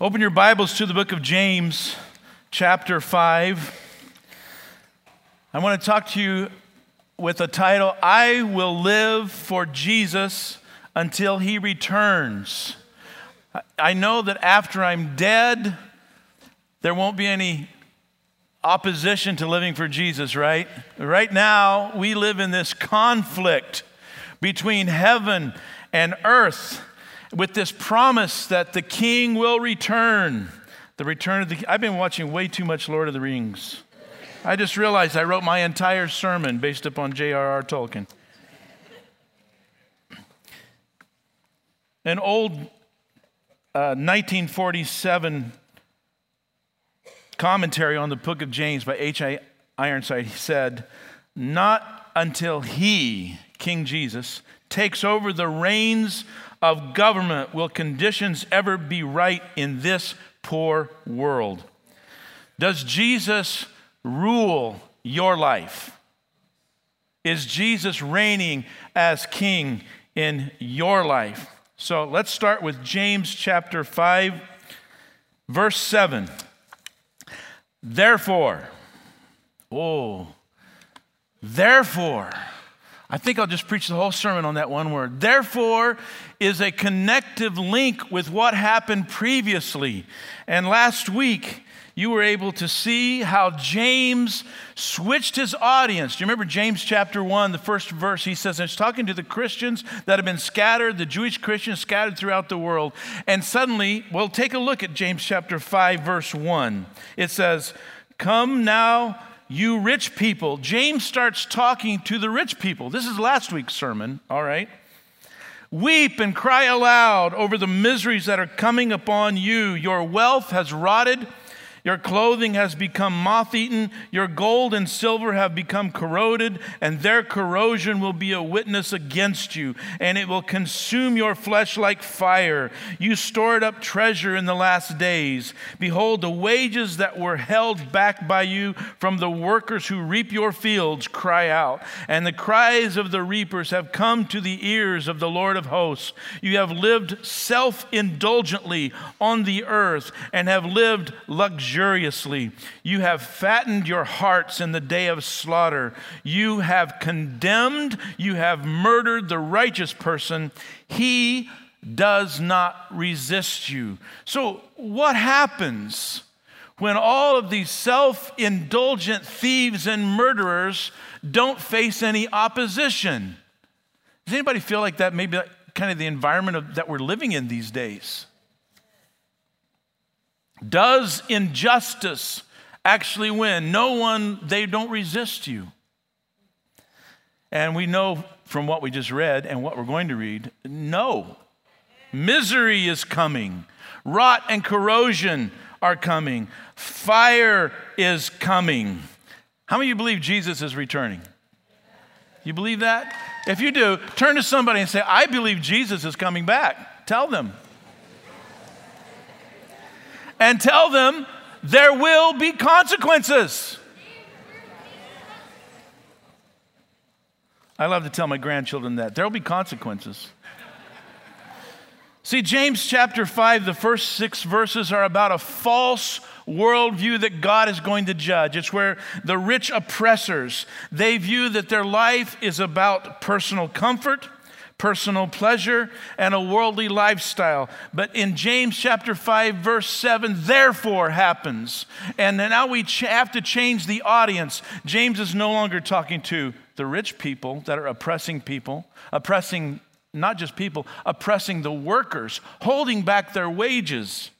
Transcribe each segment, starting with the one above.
Open your Bibles to the book of James, chapter 5. I want to talk to you with a title I Will Live for Jesus Until He Returns. I know that after I'm dead, there won't be any opposition to living for Jesus, right? Right now, we live in this conflict between heaven and earth with this promise that the king will return. The return of the I've been watching way too much Lord of the Rings. I just realized I wrote my entire sermon based upon J.R.R. Tolkien. An old uh, 1947 commentary on the book of James by H.I. Ironside he said, Not until he, King Jesus, takes over the reins of government will conditions ever be right in this poor world? Does Jesus rule your life? Is Jesus reigning as king in your life? So let's start with James chapter 5, verse 7. Therefore, oh, therefore, I think I'll just preach the whole sermon on that one word. Therefore is a connective link with what happened previously. And last week, you were able to see how James switched his audience. Do you remember James chapter 1, the first verse? He says, It's talking to the Christians that have been scattered, the Jewish Christians scattered throughout the world. And suddenly, well, take a look at James chapter 5, verse 1. It says, Come now you rich people. James starts talking to the rich people. This is last week's sermon, all right? Weep and cry aloud over the miseries that are coming upon you. Your wealth has rotted your clothing has become moth eaten. Your gold and silver have become corroded, and their corrosion will be a witness against you, and it will consume your flesh like fire. You stored up treasure in the last days. Behold, the wages that were held back by you from the workers who reap your fields cry out, and the cries of the reapers have come to the ears of the Lord of hosts. You have lived self indulgently on the earth and have lived luxuriously luxuriously. You have fattened your hearts in the day of slaughter. You have condemned, you have murdered the righteous person. He does not resist you. So, what happens when all of these self indulgent thieves and murderers don't face any opposition? Does anybody feel like that maybe kind of the environment of, that we're living in these days? Does injustice actually win? No one, they don't resist you. And we know from what we just read and what we're going to read no. Misery is coming, rot and corrosion are coming, fire is coming. How many of you believe Jesus is returning? You believe that? If you do, turn to somebody and say, I believe Jesus is coming back. Tell them and tell them there will be consequences. I love to tell my grandchildren that there will be consequences. See, James chapter 5, the first six verses are about a false worldview that God is going to judge. It's where the rich oppressors, they view that their life is about personal comfort, personal pleasure, and a worldly lifestyle. But in James chapter 5, verse 7, therefore happens. And now we have to change the audience. James is no longer talking to the rich people that are oppressing people, oppressing not just people, oppressing the workers, holding back their wages.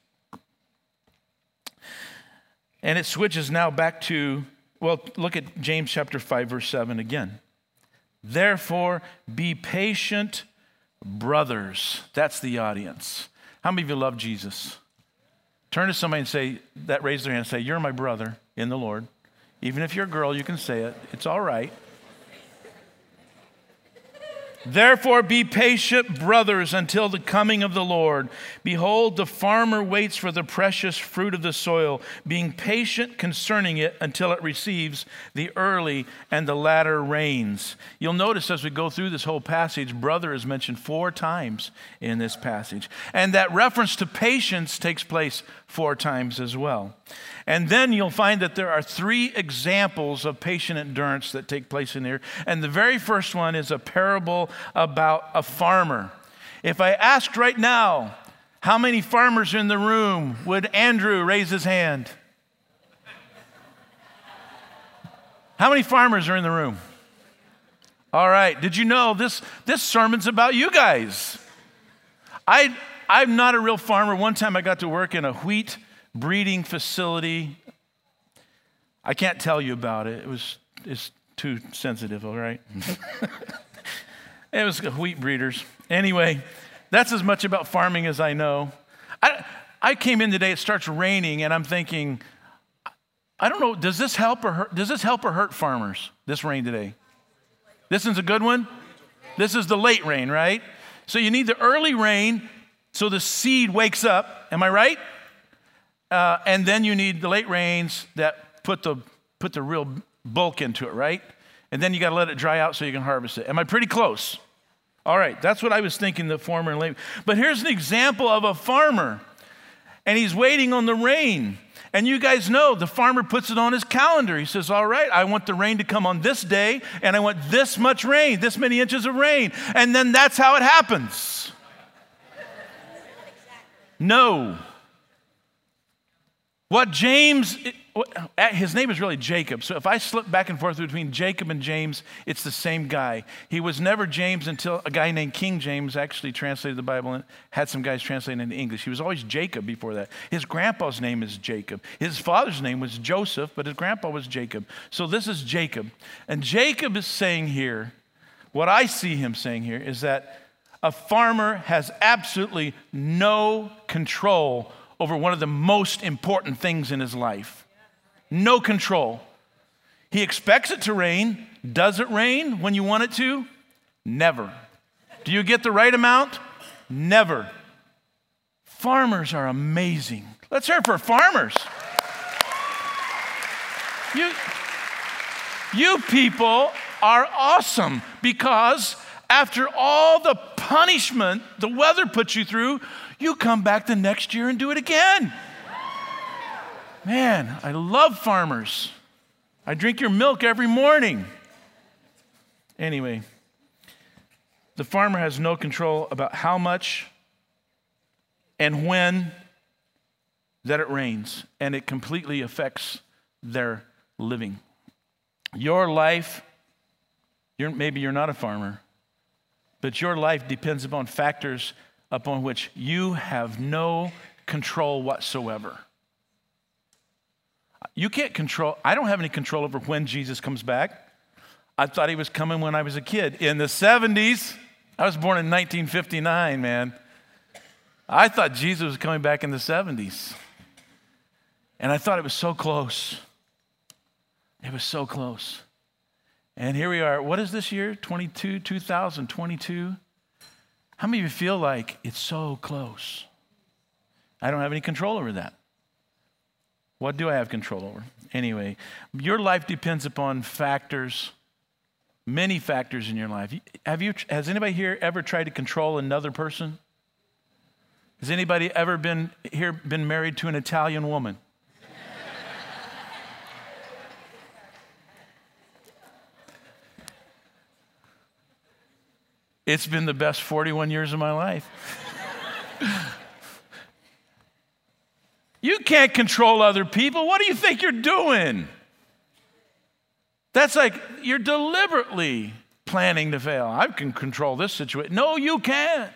And it switches now back to, well, look at James chapter 5, verse 7 again. Therefore, be patient, brothers. That's the audience. How many of you love Jesus? Turn to somebody and say, that raise their hand and say, You're my brother in the Lord. Even if you're a girl, you can say it. It's all right. Therefore, be patient, brothers, until the coming of the Lord. Behold, the farmer waits for the precious fruit of the soil, being patient concerning it until it receives the early and the latter rains. You'll notice as we go through this whole passage, brother is mentioned four times in this passage. And that reference to patience takes place four times as well. And then you'll find that there are three examples of patient endurance that take place in here. And the very first one is a parable about a farmer. If I asked right now, how many farmers are in the room, would Andrew raise his hand? How many farmers are in the room? All right. Did you know this, this sermon's about you guys? I, I'm not a real farmer. One time I got to work in a wheat breeding facility. I can't tell you about it. It was it's too sensitive, all right? it was wheat breeders. Anyway, that's as much about farming as I know. I, I came in today, it starts raining, and I'm thinking, I don't know, does this help or hurt? Does this help or hurt farmers, this rain today? This is a good one? This is the late rain, right? So you need the early rain so the seed wakes up. Am I right? Uh, and then you need the late rains that put the, put the real bulk into it, right? And then you got to let it dry out so you can harvest it. Am I pretty close? All right, that's what I was thinking the former and late. But here's an example of a farmer, and he's waiting on the rain. And you guys know the farmer puts it on his calendar. He says, All right, I want the rain to come on this day, and I want this much rain, this many inches of rain. And then that's how it happens. No. What James, his name is really Jacob. So if I slip back and forth between Jacob and James, it's the same guy. He was never James until a guy named King James actually translated the Bible and had some guys translate it into English. He was always Jacob before that. His grandpa's name is Jacob. His father's name was Joseph, but his grandpa was Jacob. So this is Jacob. And Jacob is saying here, what I see him saying here is that a farmer has absolutely no control over one of the most important things in his life. No control. He expects it to rain. Does it rain when you want it to? Never. Do you get the right amount? Never. Farmers are amazing. Let's hear it for farmers. You, you people are awesome because after all the punishment the weather puts you through, you come back the next year and do it again. Man, I love farmers. I drink your milk every morning. Anyway, the farmer has no control about how much and when that it rains, and it completely affects their living. Your life, you're, maybe you're not a farmer, but your life depends upon factors upon which you have no control whatsoever. You can't control, I don't have any control over when Jesus comes back. I thought he was coming when I was a kid. In the 70s, I was born in 1959, man. I thought Jesus was coming back in the 70s. And I thought it was so close. It was so close. And here we are. What is this year? 22, 2022? How many of you feel like it's so close? I don't have any control over that. What do I have control over? Anyway, your life depends upon factors, many factors in your life. Have you, has anybody here ever tried to control another person? Has anybody ever been here been married to an Italian woman? It's been the best 41 years of my life. you can't control other people. What do you think you're doing? That's like you're deliberately planning to fail. I can control this situation. No, you can't.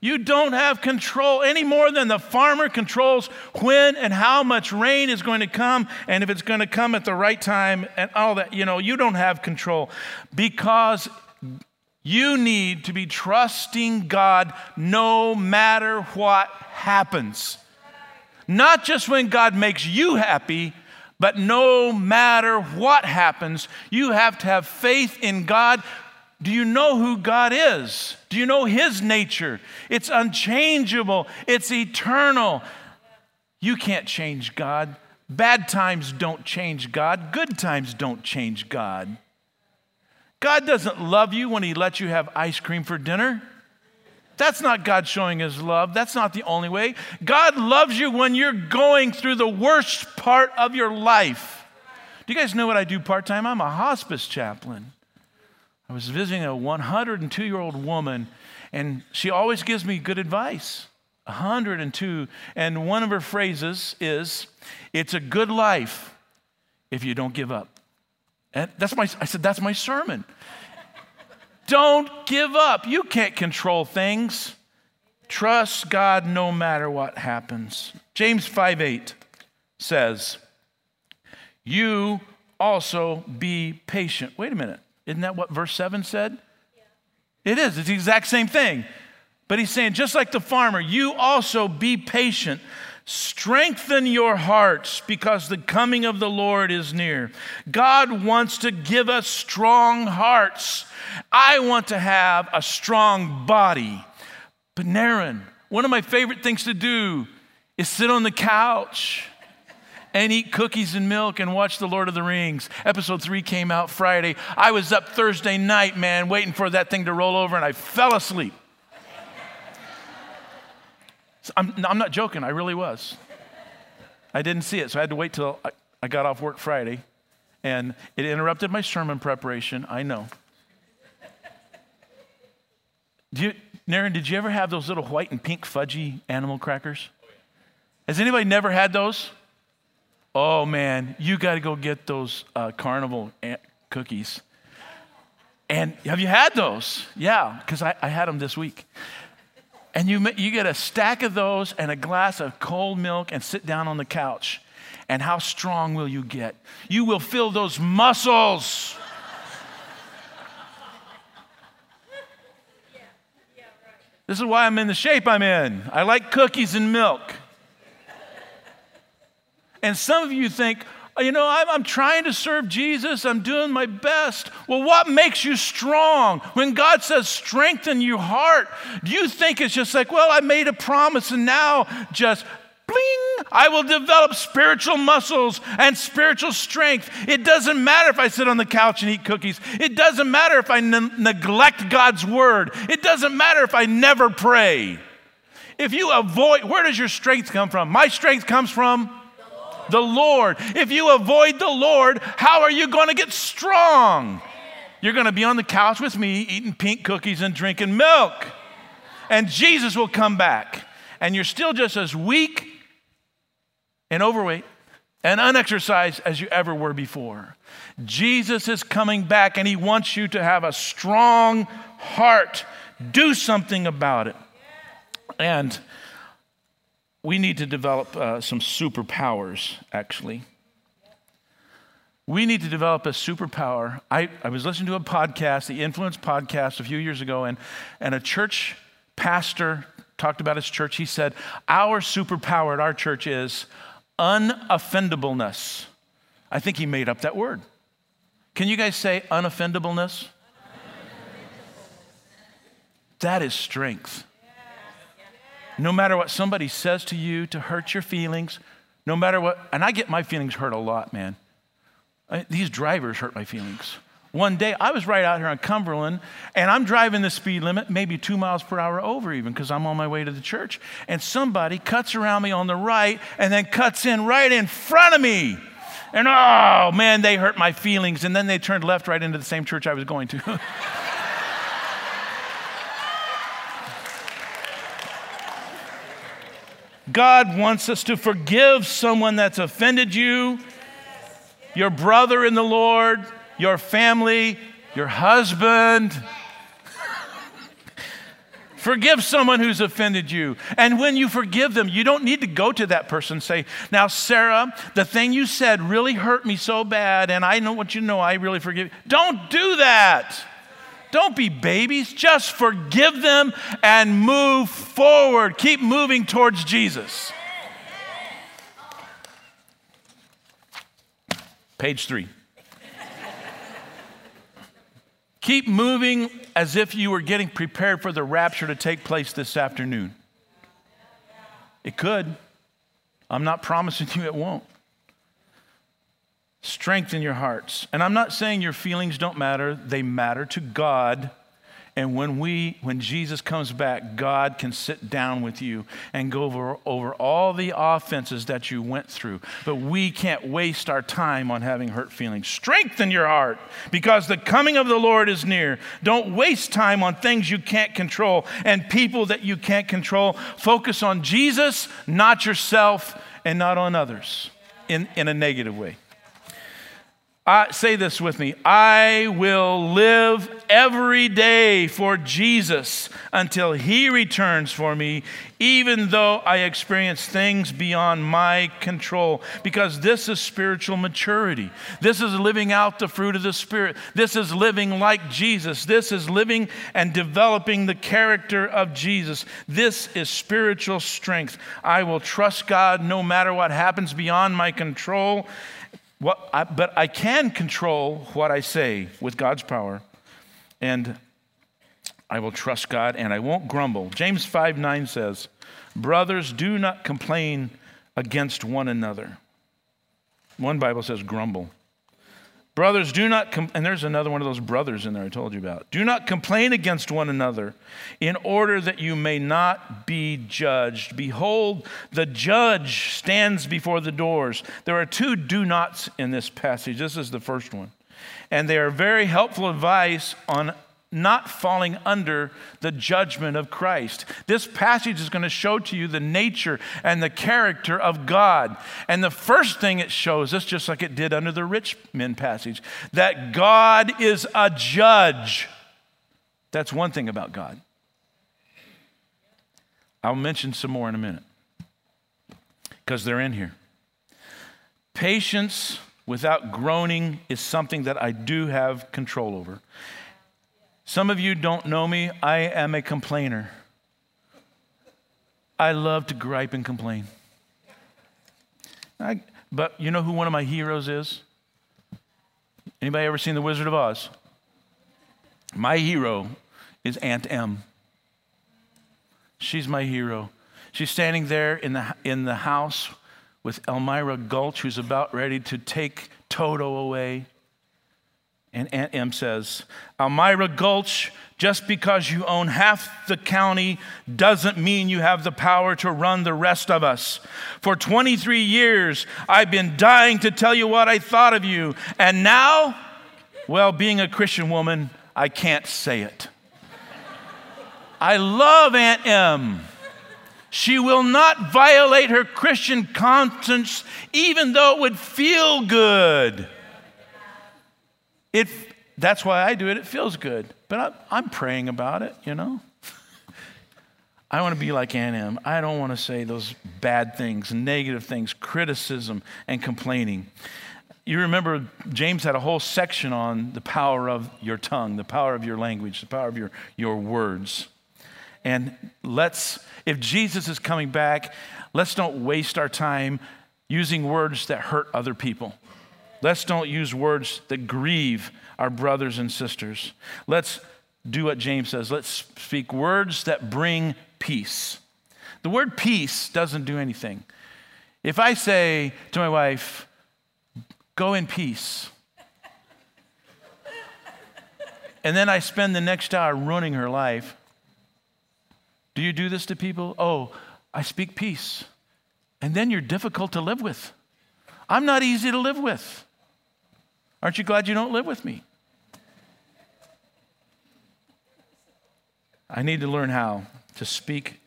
You don't have control any more than the farmer controls when and how much rain is going to come and if it's going to come at the right time and all that. You know, you don't have control because you need to be trusting God no matter what happens. Not just when God makes you happy, but no matter what happens, you have to have faith in God Do you know who God is? Do you know His nature? It's unchangeable, it's eternal. You can't change God. Bad times don't change God, good times don't change God. God doesn't love you when He lets you have ice cream for dinner. That's not God showing His love. That's not the only way. God loves you when you're going through the worst part of your life. Do you guys know what I do part time? I'm a hospice chaplain. I was visiting a 102 year old woman, and she always gives me good advice. 102. And one of her phrases is, It's a good life if you don't give up. And that's my, I said, That's my sermon. Don't give up. You can't control things. Trust God no matter what happens. James 5 8 says, You also be patient. Wait a minute. Isn't that what verse 7 said? Yeah. It is. It's the exact same thing. But he's saying, just like the farmer, you also be patient. Strengthen your hearts because the coming of the Lord is near. God wants to give us strong hearts. I want to have a strong body. But Naren, one of my favorite things to do is sit on the couch and eat cookies and milk and watch The Lord of the Rings. Episode three came out Friday. I was up Thursday night, man, waiting for that thing to roll over, and I fell asleep. So I'm, I'm, not joking, I really was. I didn't see it, so I had to wait till I, I got off work Friday, and it interrupted my sermon preparation. I know. Do you, Naren, did you ever have those little white and pink fudgy animal crackers? Has anybody never had those? Oh man, you got to go get those uh, carnival cookies. And have you had those? Yeah, because I, I, had them this week. And you, you get a stack of those and a glass of cold milk and sit down on the couch. And how strong will you get? You will feel those muscles. This is why I'm in the shape I'm in. I like cookies and milk. And some of you think, Uh, you know, I'm, I'm, trying to serve Jesus, I'm doing my best. Well, what makes you strong? When God says strengthen your heart, do you think it's just like, well, I made a promise and now just bling, I will develop spiritual muscles and spiritual strength. It doesn't matter if I sit on the couch and eat cookies. It doesn't matter if I ne- neglect God's word. It doesn't matter if I never pray. If you avoid, where does your strength come from? My strength comes from the Lord. If you avoid the Lord, how are you going to get strong? You're going to be on the couch with me eating pink cookies and drinking milk. And Jesus will come back. And you're still just as weak and overweight and unexercised as you ever were before. Jesus is coming back and he wants you to have a strong heart. Do something about it. And we need to develop uh, some superpowers, actually. We need to develop a superpower. I, I was listening to a podcast, the Influence podcast, a few years ago, and, and a church pastor talked about his church. He said, Our superpower at our church is unoffendableness. I think he made up that word. Can you guys say unoffendableness? That is strength. No matter what somebody says to you to hurt your feelings, no matter what, and I get my feelings hurt a lot, man. I, these drivers hurt my feelings. One day, I was right out here on Cumberland, and I'm driving the speed limit, maybe two miles per hour over, even because I'm on my way to the church. And somebody cuts around me on the right and then cuts in right in front of me. And oh, man, they hurt my feelings. And then they turned left right into the same church I was going to. God wants us to forgive someone that's offended you, your brother in the Lord, your family, your husband. Forgive someone who's offended you. And when you forgive them, you don't need to go to that person and say, Now, Sarah, the thing you said really hurt me so bad, and I know what you know, I really forgive you. Don't do that. Don't be babies. Just forgive them and move forward. Keep moving towards Jesus. Page three. Keep moving as if you were getting prepared for the rapture to take place this afternoon. It could. I'm not promising you it won't. Strengthen your hearts. And I'm not saying your feelings don't matter, they matter to God. And when we when Jesus comes back, God can sit down with you and go over, over all the offenses that you went through. But we can't waste our time on having hurt feelings. Strengthen your heart because the coming of the Lord is near. Don't waste time on things you can't control and people that you can't control. Focus on Jesus, not yourself, and not on others in, in a negative way. I, say this with me I will live every day for Jesus until He returns for me, even though I experience things beyond my control. Because this is spiritual maturity. This is living out the fruit of the Spirit. This is living like Jesus. This is living and developing the character of Jesus. This is spiritual strength. I will trust God no matter what happens beyond my control what I, but I can control what I say with God's power, and I will trust God and I won't grumble. James 5 9 says, Brothers, do not complain against one another. One Bible says grumble. Brothers, do not, com- and there's another one of those brothers in there I told you about. Do not complain against one another in order that you may not be judged. Behold, the judge stands before the doors. There are two do nots in this passage. This is the first one. And they are very helpful advice on not falling under the judgment of Christ. This passage is going to show to you the nature and the character of God. And the first thing it shows us, just like it did under the rich men passage, that God is a judge. That's one thing about God. I'll mention some more in a minute because they're in here. Patience without groaning is something that I do have control over. Some of you don't know me. I am a complainer. I love to gripe and complain. I, but you know who one of my heroes is? Anybody ever seen The Wizard of Oz? My hero is Aunt Em. She's my hero. She's standing there in the, in the house with Elmira Gulch, who's about ready to take Toto away. And Aunt Em says, Elmira Gulch, just because you own half the county doesn't mean you have the power to run the rest of us. For 23 years, I've been dying to tell you what I thought of you. And now, well, being a Christian woman, I can't say it. I love Aunt Em. She will not violate her Christian conscience, even though it would feel good. It, that's why I do it. It feels good. But I, I'm praying about it, you know? I want to be like Aunt Em. I don't want to say those bad things, negative things, criticism, and complaining. You remember James had a whole section on the power of your tongue, the power of your language, the power of your, your words. And let's, if Jesus is coming back, let's don't waste our time using words that hurt other people. Let's don't use words that grieve our brothers and sisters. Let's do what James says. Let's speak words that bring peace. The word peace doesn't do anything. If I say to my wife, go in peace, and then I spend the next hour ruining her life, do you do this to people? Oh, I speak peace. And then you're difficult to live with. I'm not easy to live with. Aren't you glad you don't live with me? I need to learn how to speak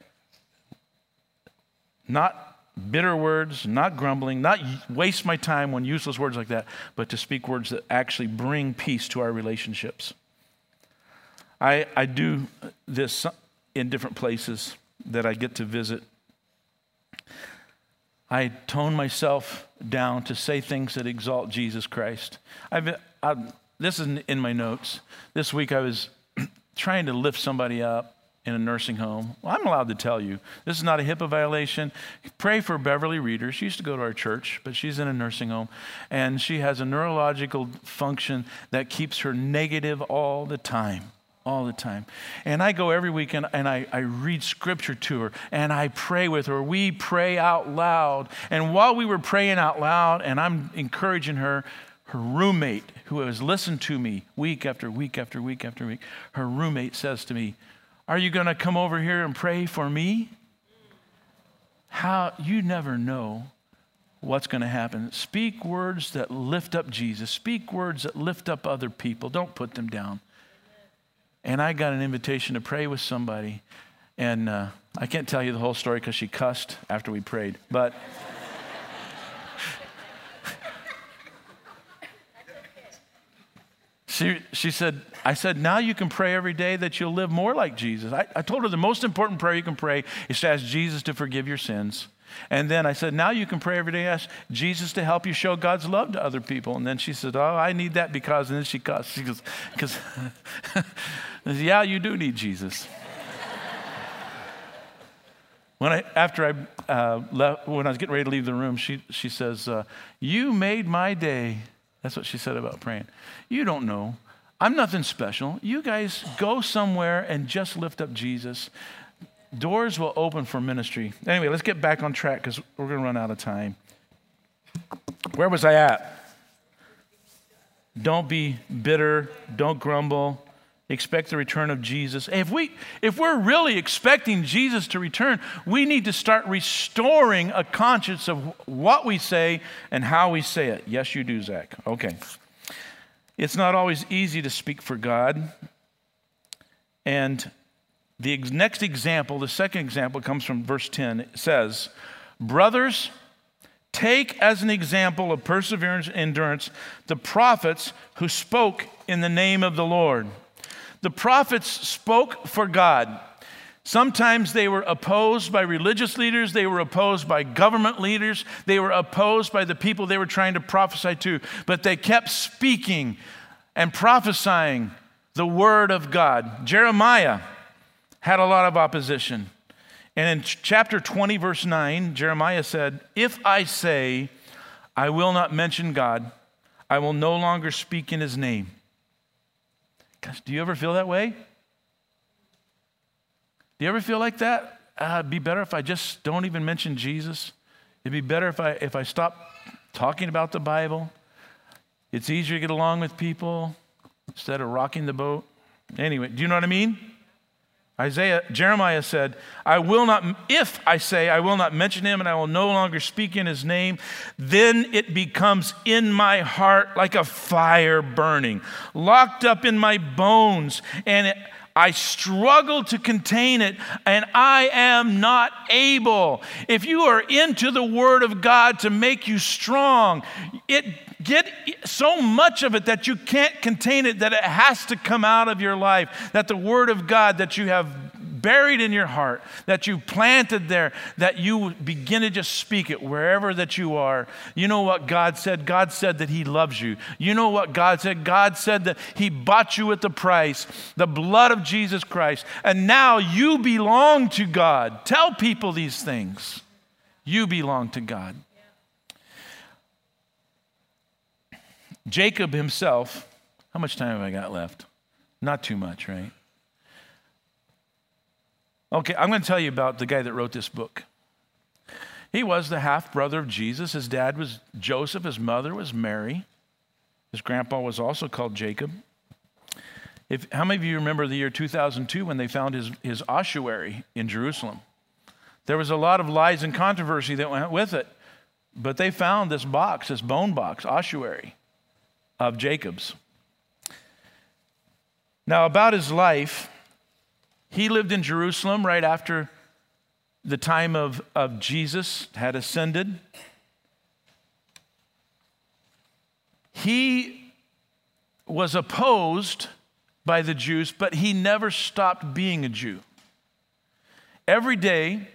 not bitter words, not grumbling, not waste my time on useless words like that, but to speak words that actually bring peace to our relationships. I, I do this in different places that I get to visit. I tone myself down to say things that exalt Jesus Christ. I've, I've, this is in my notes. This week I was trying to lift somebody up in a nursing home. Well, I'm allowed to tell you this is not a HIPAA violation. Pray for Beverly Reeder. She used to go to our church, but she's in a nursing home, and she has a neurological function that keeps her negative all the time. All the time. And I go every week and, and I, I read scripture to her and I pray with her. We pray out loud. And while we were praying out loud and I'm encouraging her, her roommate, who has listened to me week after week after week after week, her roommate says to me, are you going to come over here and pray for me? How you never know what's going to happen. Speak words that lift up Jesus. Speak words that lift up other people. Don't put them down. And I got an invitation to pray with somebody. And uh, I can't tell you the whole story because she cussed after we prayed. But. She, she said, I said, now you can pray every day that you'll live more like Jesus. I, I told her the most important prayer you can pray is to ask Jesus to forgive your sins. And then I said, now you can pray every day, ask Jesus to help you show God's love to other people. And then she said, oh, I need that because, and then she cussed. She goes, because, yeah, you do need Jesus. When I, after I uh, left, when I was getting ready to leave the room, she, she says, uh, You made my day. That's what she said about praying. You don't know. I'm nothing special. You guys go somewhere and just lift up Jesus. Doors will open for ministry. Anyway, let's get back on track because we're going to run out of time. Where was I at? Don't be bitter. Don't grumble. Expect the return of Jesus. If, we, if we're really expecting Jesus to return, we need to start restoring a conscience of what we say and how we say it. Yes, you do, Zach. Okay. It's not always easy to speak for God. And the next example, the second example, comes from verse 10. It says, Brothers, take as an example of perseverance and endurance the prophets who spoke in the name of the Lord. The prophets spoke for God. Sometimes they were opposed by religious leaders, they were opposed by government leaders, they were opposed by the people they were trying to prophesy to, but they kept speaking and prophesying the word of God. Jeremiah had a lot of opposition. And in chapter 20, verse 9, Jeremiah said, If I say, I will not mention God, I will no longer speak in his name. Gosh, do you ever feel that way? Do you ever feel like that? Uh, it'd be better if I just don't even mention Jesus. It'd be better if I, if I stop talking about the Bible. It's easier to get along with people instead of rocking the boat. Anyway, do you know what I mean? Isaiah, Jeremiah said, I will not, if I say I will not mention him and I will no longer speak in his name, then it becomes in my heart like a fire burning, locked up in my bones, and it, I struggle to contain it, and I am not able. If you are into the Word of God to make you strong, it get so much of it that you can't contain it, that it has to come out of your life. That the Word of God that you have buried in your heart, that you planted there, that you begin to just speak it wherever that you are. You know what God said? God said that He loves you. You know what God said? God said that He bought you at the price, the blood of Jesus Christ, and now you belong to God. Tell people these things. You belong to God. Jacob himself, how much time have I got left? Not too much, right? Okay, I'm going to tell you about the guy that wrote this book. He was the half brother of Jesus. His dad was Joseph, his mother was Mary. His grandpa was also called Jacob. If, how many of you remember the year 2002 when they found his, his ossuary in Jerusalem? There was a lot of lies and controversy that went with it, but they found this box, this bone box, ossuary of Jacob's. Now, about his life, he lived in Jerusalem right after the time of, of Jesus had ascended. He was opposed by the Jews, but he never stopped being a Jew. Every day,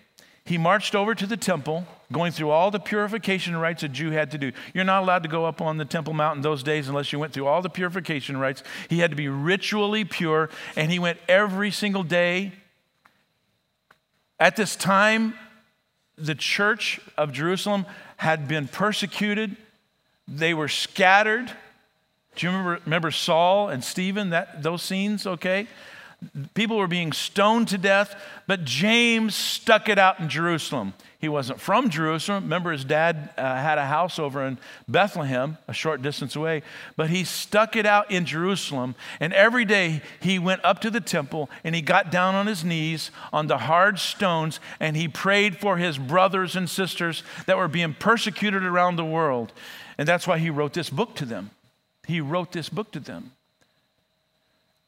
he marched over to the temple, going through all the purification rites a Jew had to do. You're not allowed to go up on the Temple Mount in those days unless you went through all the purification rites. He had to be ritually pure, and he went every single day At this time, the church of Jerusalem had been persecuted, they were scattered. Do you remember, remember Saul and Stephen, that, those scenes, okay? People were being stoned to death, but James stuck it out in Jerusalem. He wasn't from Jerusalem. Remember, his dad uh, had a house over in Bethlehem, a short distance away, but he stuck it out in Jerusalem. And every day he went up to the temple and he got down on his knees on the hard stones and he prayed for his brothers and sisters that were being persecuted around the world. And that's why he wrote this book to them. He wrote this book to them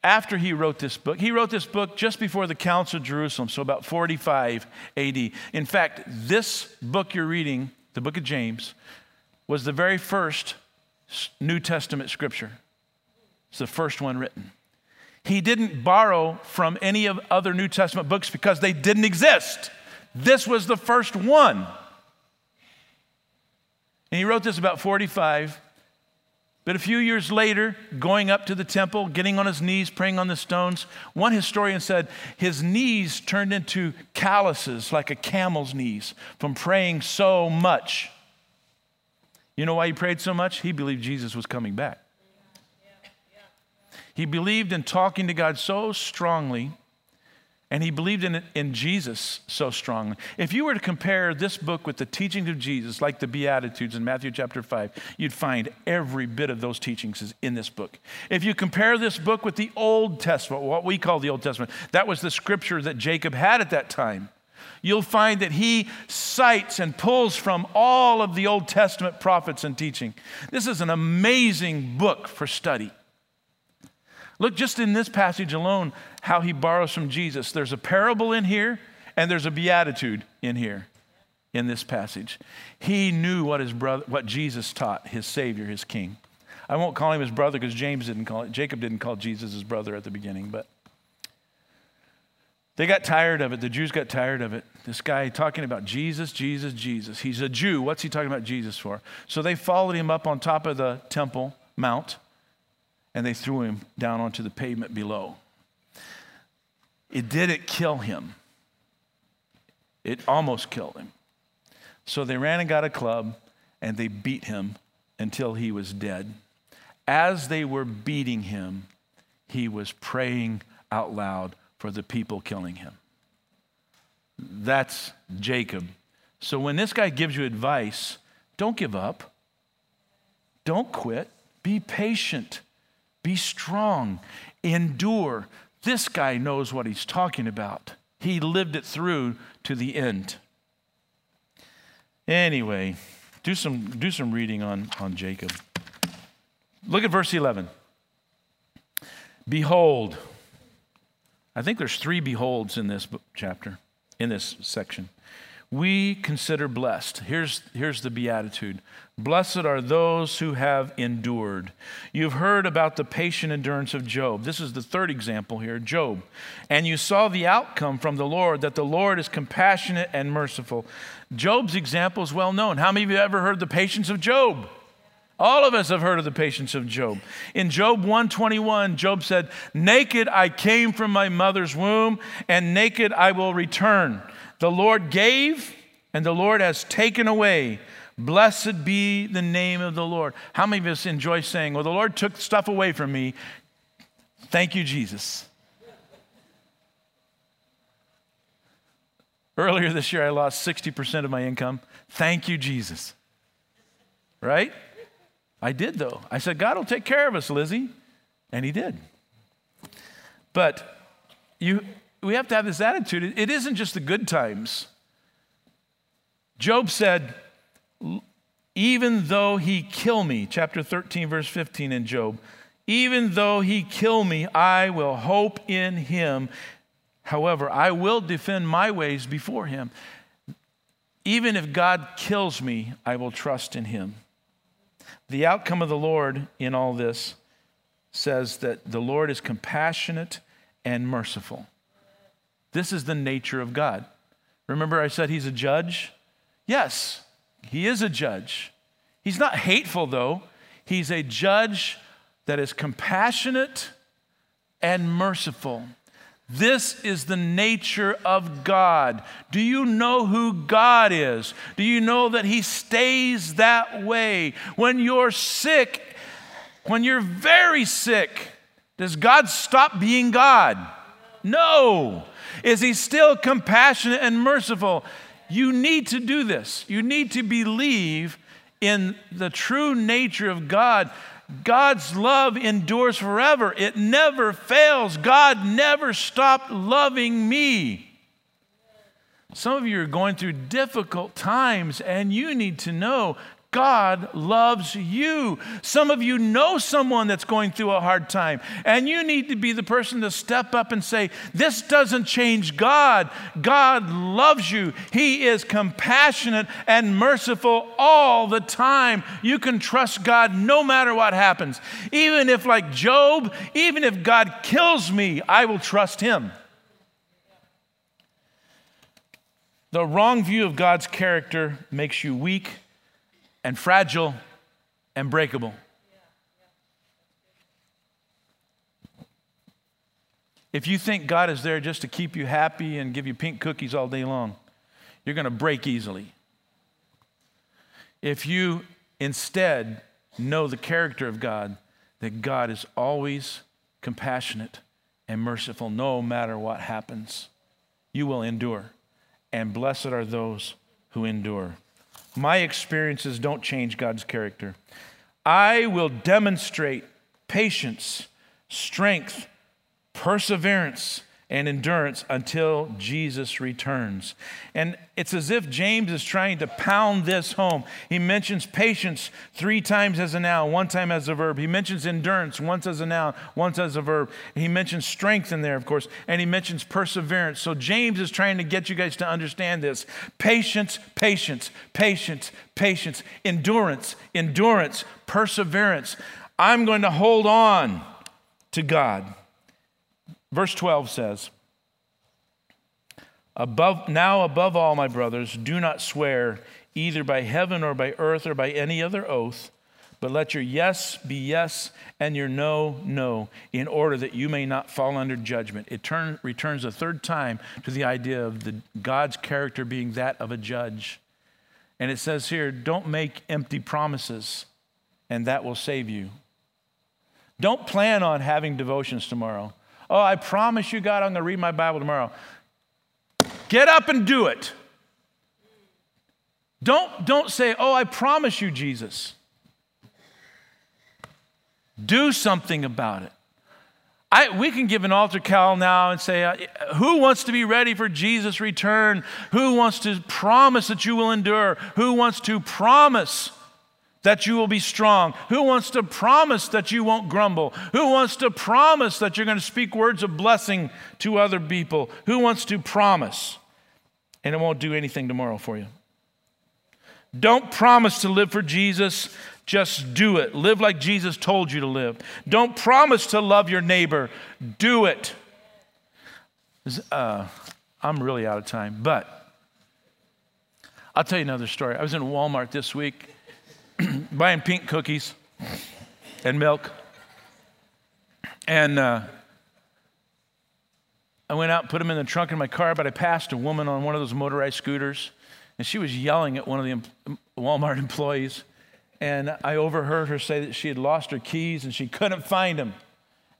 after he wrote this book. He wrote this book just before the Council of Jerusalem, so about 45 AD. In fact, this book you're reading, the book of James, was the very first New Testament scripture. It's the first one written. He didn't borrow from any of other New Testament books because they didn't exist. This was the first one. And he wrote this about 45 but a few years later, going up to the temple, getting on his knees, praying on the stones, one historian said his knees turned into calluses like a camel's knees from praying so much. You know why he prayed so much? He believed Jesus was coming back. He believed in talking to God so strongly and he believed in, in Jesus so strongly. If you were to compare this book with the teachings of Jesus, like the Beatitudes in Matthew chapter 5, you'd find every bit of those teachings is in this book. If you compare this book with the Old Testament, what we call the Old Testament, that was the scripture that Jacob had at that time. You'll find that he cites and pulls from all of the Old Testament prophets and teaching. This is an amazing book for study. Look just in this passage alone how he borrows from Jesus. There's a parable in here, and there's a beatitude in here in this passage. He knew what his brother, what Jesus taught, his Savior, his King. I won't call him his brother because James didn't call it, Jacob didn't call Jesus his brother at the beginning, but they got tired of it. The Jews got tired of it. This guy talking about Jesus, Jesus, Jesus. He's a Jew. What's he talking about Jesus for? So they followed him up on top of the temple mount and they threw him down onto the pavement below. It didn't kill him, it almost killed him. So they ran and got a club and they beat him until he was dead. As they were beating him, he was praying out loud for the people killing him. That's Jacob. So when this guy gives you advice, don't give up. Don't quit. Be patient. Be strong, endure. This guy knows what he's talking about. He lived it through to the end. Anyway, do some, do some reading on, on Jacob. Look at verse 11. Behold, I think there's three beholds in this chapter, in this section we consider blessed. Here's, here's the beatitude Blessed are those who have endured. You've heard about the patient endurance of Job. This is the third example here Job. And you saw the outcome from the Lord, that the Lord is compassionate and merciful. Job's example is well known. How many of you ever heard the patience of Job? All of us have heard of the patience of Job. In Job 121, Job said, Naked I came from my mother's womb, and naked I will return. The Lord gave, and the Lord has taken away. Blessed be the name of the Lord. How many of us enjoy saying, Well, the Lord took stuff away from me. Thank you, Jesus. Earlier this year, I lost 60% of my income. Thank you, Jesus. Right? I did, though. I said, God will take care of us, Lizzie. And He did. But you, we have to have this attitude. It isn't just the good times. Job said, even though he kill me, chapter 13, verse 15 in Job, even though he kill me, I will hope in him. However, I will defend my ways before him. Even if God kills me, I will trust in him. The outcome of the Lord in all this says that the Lord is compassionate and merciful. This is the nature of God. Remember, I said he's a judge? Yes, he is a judge. He's not hateful, though. He's a judge that is compassionate and merciful. This is the nature of God. Do you know who God is? Do you know that He stays that way? When you're sick, when you're very sick, does God stop being God? No. Is He still compassionate and merciful? You need to do this. You need to believe in the true nature of God. God's love endures forever, it never fails. God never stopped loving me. Some of you are going through difficult times, and you need to know God loves you. Some of you know someone that's going through a hard time, and you need to be the person to step up and say, This doesn't change God. God loves you. He is compassionate and merciful all the time. You can trust God no matter what happens. Even if, like Job, even if God kills me, I will trust Him. The wrong view of God's character makes you weak and fragile and breakable. If you think God is there just to keep you happy and give you pink cookies all day long, you're going to break easily. If you instead know the character of God, that God is always compassionate and merciful no matter what happens, you will endure. And blessed are those who endure. My experiences don't change God's character. I will demonstrate patience, strength, perseverance, and endurance until Jesus returns. And it's as if James is trying to pound this home. He mentions patience three times as a noun, one time as a verb. He mentions endurance once as a noun, once as a verb. He mentions strength in there, of course, and he mentions perseverance. So James is trying to get you guys to understand this patience, patience, patience, patience, endurance, endurance, perseverance. I'm going to hold on to God. Verse 12 says, above, Now, above all, my brothers, do not swear either by heaven or by earth or by any other oath, but let your yes be yes and your no, no, in order that you may not fall under judgment. It turn, returns a third time to the idea of the, God's character being that of a judge. And it says here, don't make empty promises, and that will save you. Don't plan on having devotions tomorrow. Oh, I promise you, God, I'm going to read my Bible tomorrow. Get up and do it. Don't, don't say, Oh, I promise you, Jesus. Do something about it. I, we can give an altar call now and say, uh, Who wants to be ready for Jesus' return? Who wants to promise that you will endure? Who wants to promise that you will be strong? Who wants to promise that you won't grumble? Who wants to promise that you're going to speak words of blessing to other people? Who wants to promise? And it won't do anything tomorrow for you. Don't promise to live for Jesus, just do it. Live like Jesus told you to live. Don't promise to love your neighbor, do it. Uh, I'm really out of time, but I'll tell you another story. I was in Walmart this week buying pink cookies and milk. And uh, I went out and put them in the trunk of my car, but I passed a woman on one of those motorized scooters, and she was yelling at one of the Walmart employees. And I overheard her say that she had lost her keys and she couldn't find them.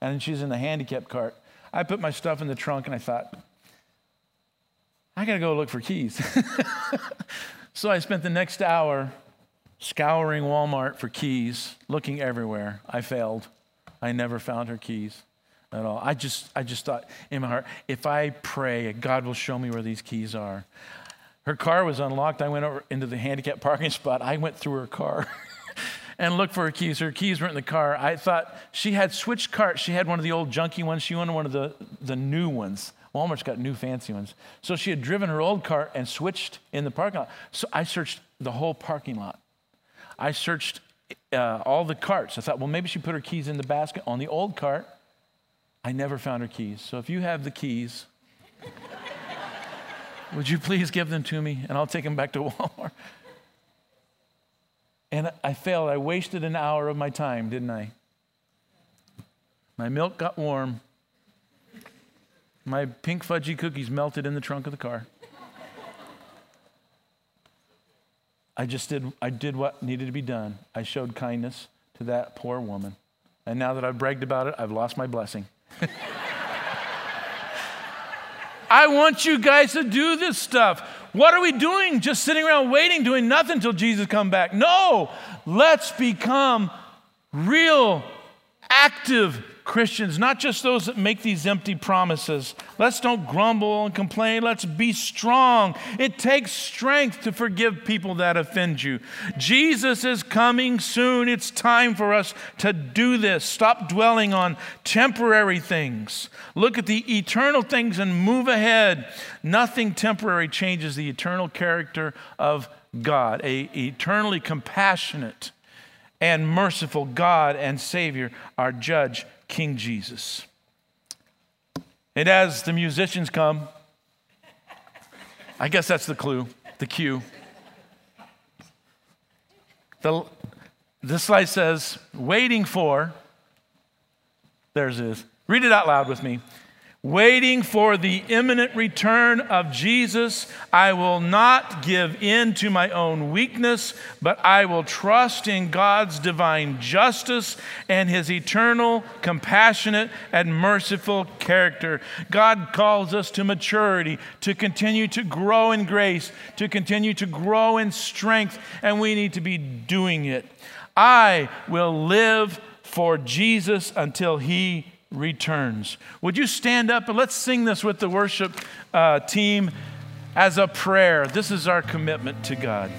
And she's in the handicap cart. I put my stuff in the trunk and I thought, I got to go look for keys. so I spent the next hour scouring Walmart for keys, looking everywhere. I failed. I never found her keys at all. I just, I just thought in my heart, if I pray, God will show me where these keys are. Her car was unlocked. I went over into the handicap parking spot. I went through her car and looked for her keys. Her keys weren't in the car. I thought she had switched carts. She had one of the old junky ones. She wanted one of the, the new ones. Walmart's got new fancy ones. So she had driven her old cart and switched in the parking lot. So I searched the whole parking lot. I searched uh, all the carts. I thought, well, maybe she put her keys in the basket on the old cart. I never found her keys. So if you have the keys, would you please give them to me and I'll take them back to Walmart? And I failed. I wasted an hour of my time, didn't I? My milk got warm. My pink fudgy cookies melted in the trunk of the car. I just did, I did what needed to be done. I showed kindness to that poor woman. And now that I've bragged about it, I've lost my blessing. I want you guys to do this stuff. What are we doing? Just sitting around waiting, doing nothing until Jesus come back? No, let's become real, active Christians, not just those that make these empty promises. Let's don't grumble and complain. Let's be strong. It takes strength to forgive people that offend you. Jesus is coming soon. It's time for us to do this. Stop dwelling on temporary things. Look at the eternal things and move ahead. Nothing temporary changes the eternal character of God, a eternally compassionate and merciful God and Savior, our judge King Jesus. And as the musicians come, I guess that's the clue, the cue. The, this slide says, waiting for, there's this. Read it out loud with me waiting for the imminent return of Jesus, I will not give in to my own weakness, but I will trust in God's divine justice and his eternal, compassionate, and merciful character. God calls us to maturity, to continue to grow in grace, to continue to grow in strength, and we need to be doing it. I will live for Jesus until he returns. Would you stand up and let's sing this with the worship uh, team as a prayer? This is our commitment to God.